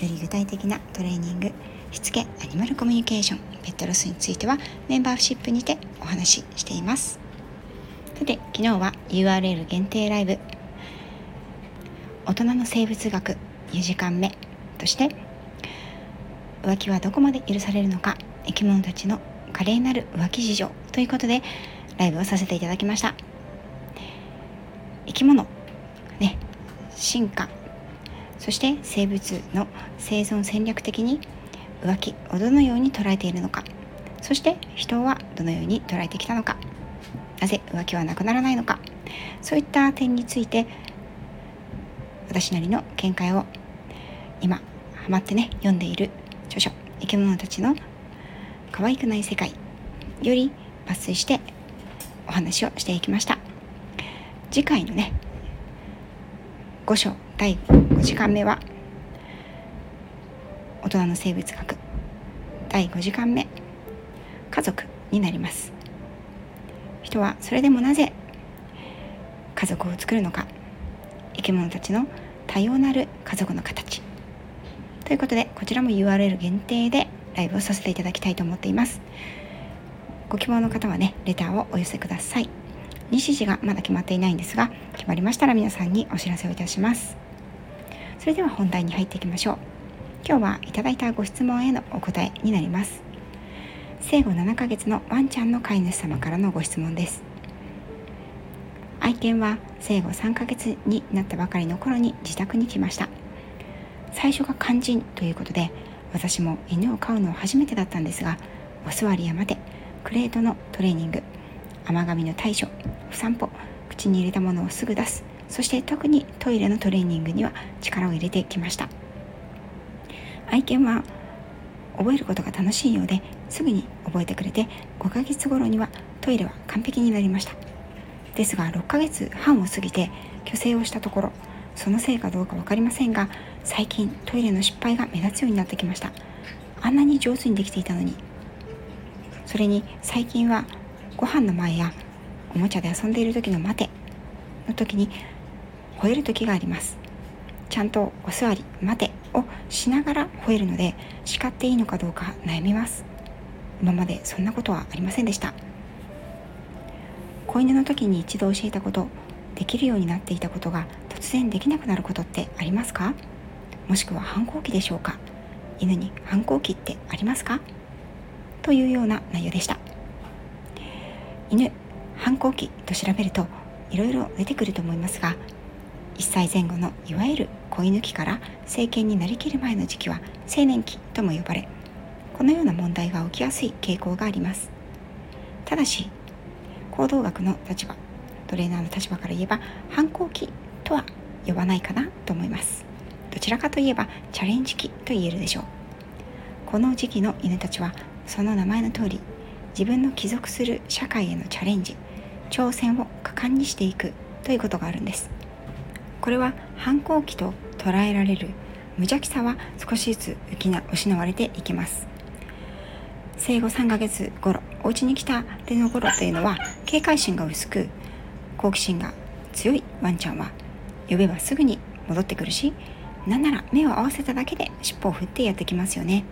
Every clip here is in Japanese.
り具体的なトレーニングしつけアニマルコミュニケーションペットロスについてはメンバーシップにてお話ししています。さて昨日は URL 限定ライブ。大人の生物学4時間目。として浮気はどこまで許されるのか。生き物たちの華麗なる浮気事情。ということでライブをさせていただきました。生き物。ね。進化。そして生物の生存戦略的に浮気をどのように捉えているのか。そして人はどのように捉えてきたのか。なぜ浮気はなくならないのか。そういった点について私なりの見解を今ハマってね読んでいる著書「生き物たちの可愛くない世界」より抜粋してお話をしていきました。次回のね5章第5時間目は大人の生物学。第5時間目家族になります。人はそれでもなぜ家族を作るのか。生き物たちの多様なる家族の形。ということでこちらも URL 限定でライブをさせていただきたいと思っています。ご希望の方はねレターをお寄せください。日時がまだ決まっていないんですが決まりましたら皆さんにお知らせをいたします。それでは本題に入っていきましょう。今日はいただいたご質問へのお答えになります。生後7ヶ月のワンちゃんの飼い主様からのご質問です。愛犬は生後3ヶ月になったばかりの頃に自宅に来ました。最初が肝心ということで私も犬を飼うのは初めてだったんですがお座りや待てクレートのトレーニング甘噛みの対処お散歩口に入れたものをすぐ出すそして特にトイレのトレーニングには力を入れてきました。愛犬は覚えることが楽しいようですぐに覚えてくれて5ヶ月頃にはトイレは完璧になりました。ですが6ヶ月半を過ぎて虚勢をしたところそのせいかどうか分かりませんが最近トイレの失敗が目立つようになってきました。あんなに上手にできていたのに。それに最近はご飯の前やおもちゃで遊んでいる時の待ての時に吠える時があります。ちゃんとお座り待てをしながら吠えるので叱っていいのかどうか悩みます。今までそんなことはありませんでした。子犬の時に一度教えたことできるようになっていたことが突然できなくなることってありますか？もしくは反抗期でしょうか？犬に反抗期ってありますか？というような内容でした。犬反抗期と調べるといろいろ出てくると思いますが1歳前後のいわゆる子犬期から成犬になりきる前の時期は青年期とも呼ばれこのような問題が起きやすい傾向があります。ただし行動学の立場トレーナーの立場から言えば反抗期とは呼ばないかなと思います。どちらかといえばチャレンジ期と言えるでしょう。この時期の犬たちはその名前の通り自分の帰属する社会へのチャレンジ挑戦を果敢にしていくということがあるんです。これは反抗期と捉えられる。無邪気さは少しずつ失われていきます。生後3ヶ月頃お家に来たての頃というのは警戒心が薄く好奇心が強いワンちゃんは呼べばすぐに戻ってくるしなんなら目を合わせただけで尻尾を振ってやってきますよね。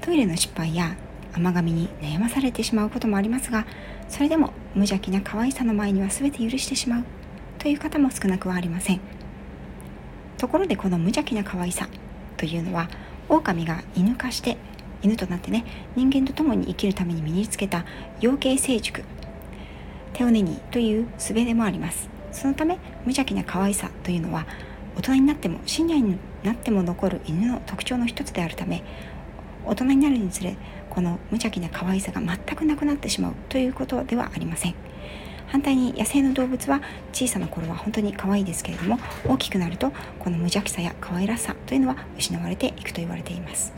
トイレの失敗や甘噛みに悩まされてしまうこともありますがそれでも無邪気な可愛さの前には全て許してしまう。という方も少なくはありません。ところでこの無邪気な可愛さというのは狼が犬化して犬となってね人間と共に生きるために身につけた養鶏成熟テオネニーという術でもあります。そのため無邪気な可愛さというのは大人になってもシニアになっても残る犬の特徴の一つであるため大人になるにつれこの無邪気な可愛さが全くなくなってしまうということではありません。反対に野生の動物は小さな頃は本当に可愛いですけれども大きくなるとこの無邪気さや可愛らしさというのは失われていくと言われています。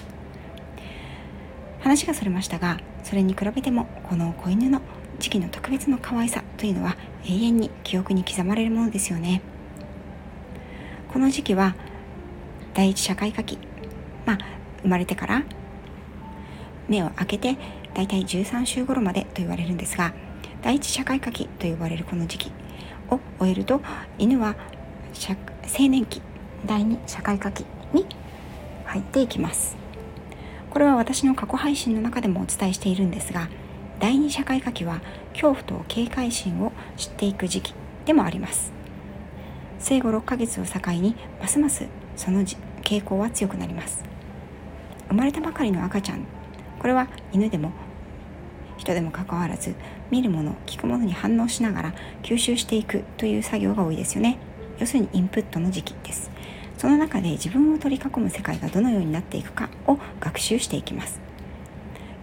話がそれましたがそれに比べてもこの子犬の時期の特別の可愛さというのは永遠に記憶に刻まれるものですよね。この時期は第一社会科期まあ生まれてから目を開けてだいたい13週頃までと言われるんですが第一社会科期と呼ばれるこの時期を終えると犬は青年期第二社会科期に入っていきます。これは私の過去配信の中でもお伝えしているんですが第二社会科期は恐怖と警戒心を知っていく時期でもあります。生後6ヶ月を境にますますその傾向は強くなります。生まれたばかりの赤ちゃんこれは犬でも人でもかかわらず見るもの聞くものに反応しながら吸収していくという作業が多いですよね。要するにインプットの時期です。その中で自分を取り囲む世界がどのようになっていくかを学習していきます。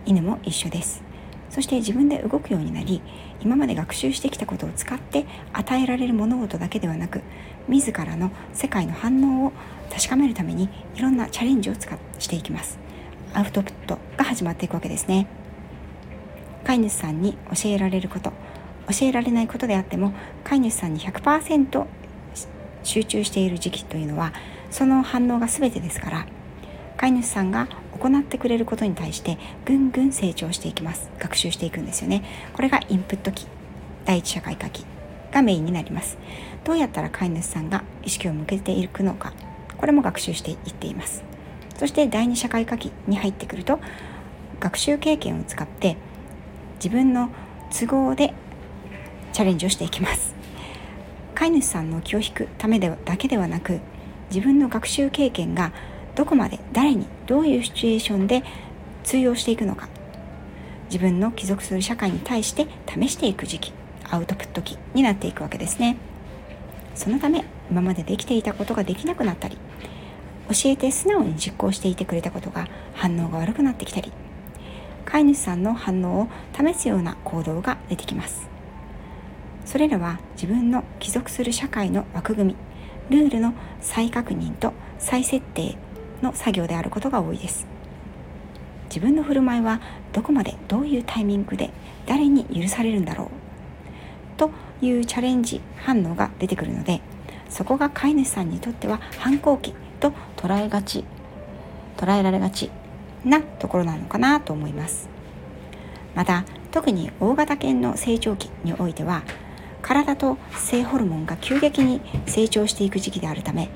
犬も一緒です。そして自分で動くようになり今まで学習してきたことを使って与えられる物事だけではなく自らの世界の反応を確かめるためにいろんなチャレンジを使していきます。アウトプットが始まっていくわけですね。飼い主さんに教えられること。教えられないことであっても飼い主さんに100%集中している時期というのはその反応が全てですから飼い主さんが行ってくれることに対してぐんぐん成長していきます。学習していくんですよね。これがインプット期第一社会科期がメインになります。どうやったら飼い主さんが意識を向けていくのかこれも学習していっています。そして第二社会科期に入ってくると学習経験を使って自分の都合でチャレンジをしていきます。飼い主さんの気を引くためでだけではなく自分の学習経験がどこまで誰にどういうシチュエーションで通用していくのか。自分の帰属する社会に対して試していく時期アウトプット期になっていくわけですね。そのため今までできていたことができなくなったり教えて素直に実行していてくれたことが反応が悪くなってきたり飼い主さんの反応を試すような行動が出てきます。それらは自分の帰属する社会の枠組みルールの再確認と再設定の作業であることが多いです。自分の振る舞いはどこまでどういうタイミングで誰に許されるんだろうというチャレンジ反応が出てくるのでそこが飼い主さんにとっては反抗期と捉えがち捉えられがちなところなのかなと思います。また特に大型犬の成長期においては体と性ホルモンが急激に成長していく時期であるため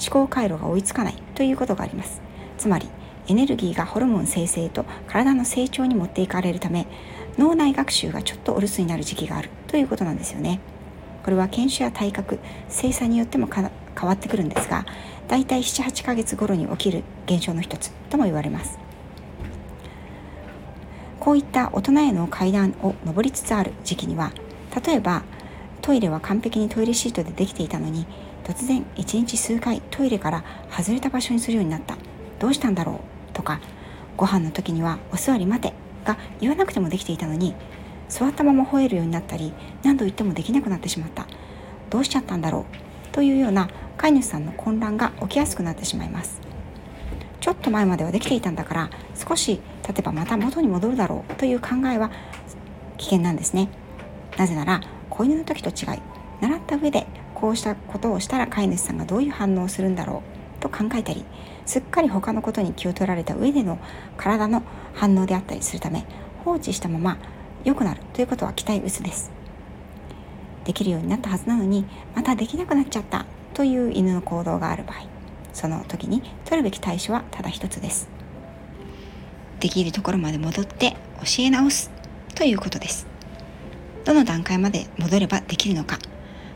思考回路が追いつかないということがあります。つまりエネルギーがホルモン生成と体の成長に持っていかれるため脳内学習がちょっとお留守になる時期があるということなんですよね。これは犬種や体格性差によっても変わってくるんですがだいたい78ヶ月頃に起きる現象の一つとも言われます。こういった大人への階段を上りつつある時期には例えばトイレは完璧にトイレシートでできていたのに突然1日数回トイレから外れた場所にするようになった。どうしたんだろう？とかご飯の時にはお座り待てが言わなくてもできていたのに座ったまま吠えるようになったり何度言ってもできなくなってしまった。どうしちゃったんだろう？というような飼い主さんの混乱が起きやすくなってしまいます。ちょっと前まではできていたんだから少し経てばまた元に戻るだろうという考えは危険なんですね。なぜなら子犬の時と違い習った上でこうしたことをしたら飼い主さんがどういう反応をするんだろうと考えたりすっかり他のことに気を取られた上での体の反応であったりするため放置したまま良くなるということは期待薄です。できるようになったはずなのにまたできなくなっちゃった。という犬の行動がある場合その時に取るべき対処はただ一つです。できるところまで戻って教え直すということです。どの段階まで戻ればできるのか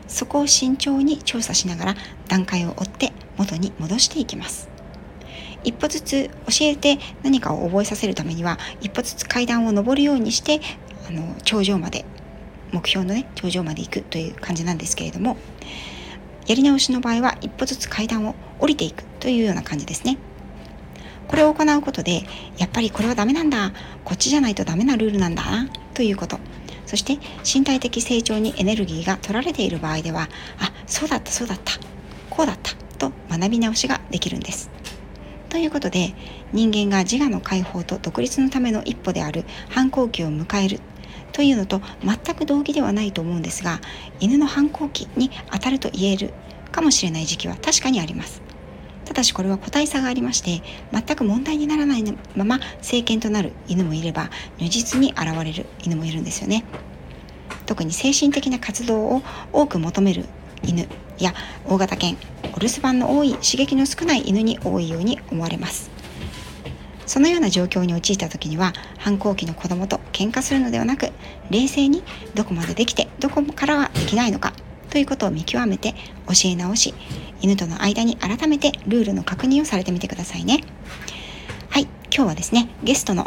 そこを慎重に調査しながら段階を追って元に戻していきます。一歩ずつ教えて何かを覚えさせるためには一歩ずつ階段を上るようにしてあの頂上まで目標のね頂上まで行くという感じなんですけれどもやり直しの場合は一歩ずつ階段を降りていくというような感じですね。これを行うことでやっぱりこれはダメなんだ。こっちじゃないとダメなルールなんだ。なということ。そして身体的成長にエネルギーが取られている場合ではあそうだったそうだった。こうだった。と学び直しができるんです。ということで人間が自我の解放と独立のための一歩である反抗期を迎えるというのと全く同義ではないと思うんですが犬の反抗期に当たると言えるかもしれない時期は確かにあります。ただしこれは個体差がありまして全く問題にならないまま成犬となる犬もいれば如実に現れる犬もいるんですよね特に精神的な活動を多く求める犬や大型犬お留守番の多い刺激の少ない犬に多いように思われますそのような状況に陥った時には反抗期の子供と喧嘩するのではなく冷静にどこまでできてどこからはできないのかということを見極めて教え直し犬との間に改めてルールの確認をされてみてくださいね。はい今日はですねゲストの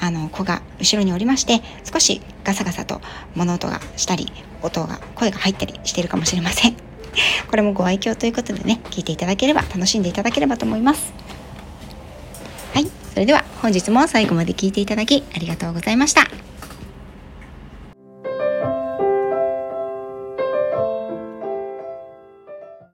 あの子が後ろにおりまして少しガサガサと物音がしたり音が声が入ったりしているかもしれません。これもご愛嬌ということでね聞いていただければ楽しんでいただければと思います。それでは本日も最後まで聴いていただきありがとうございました。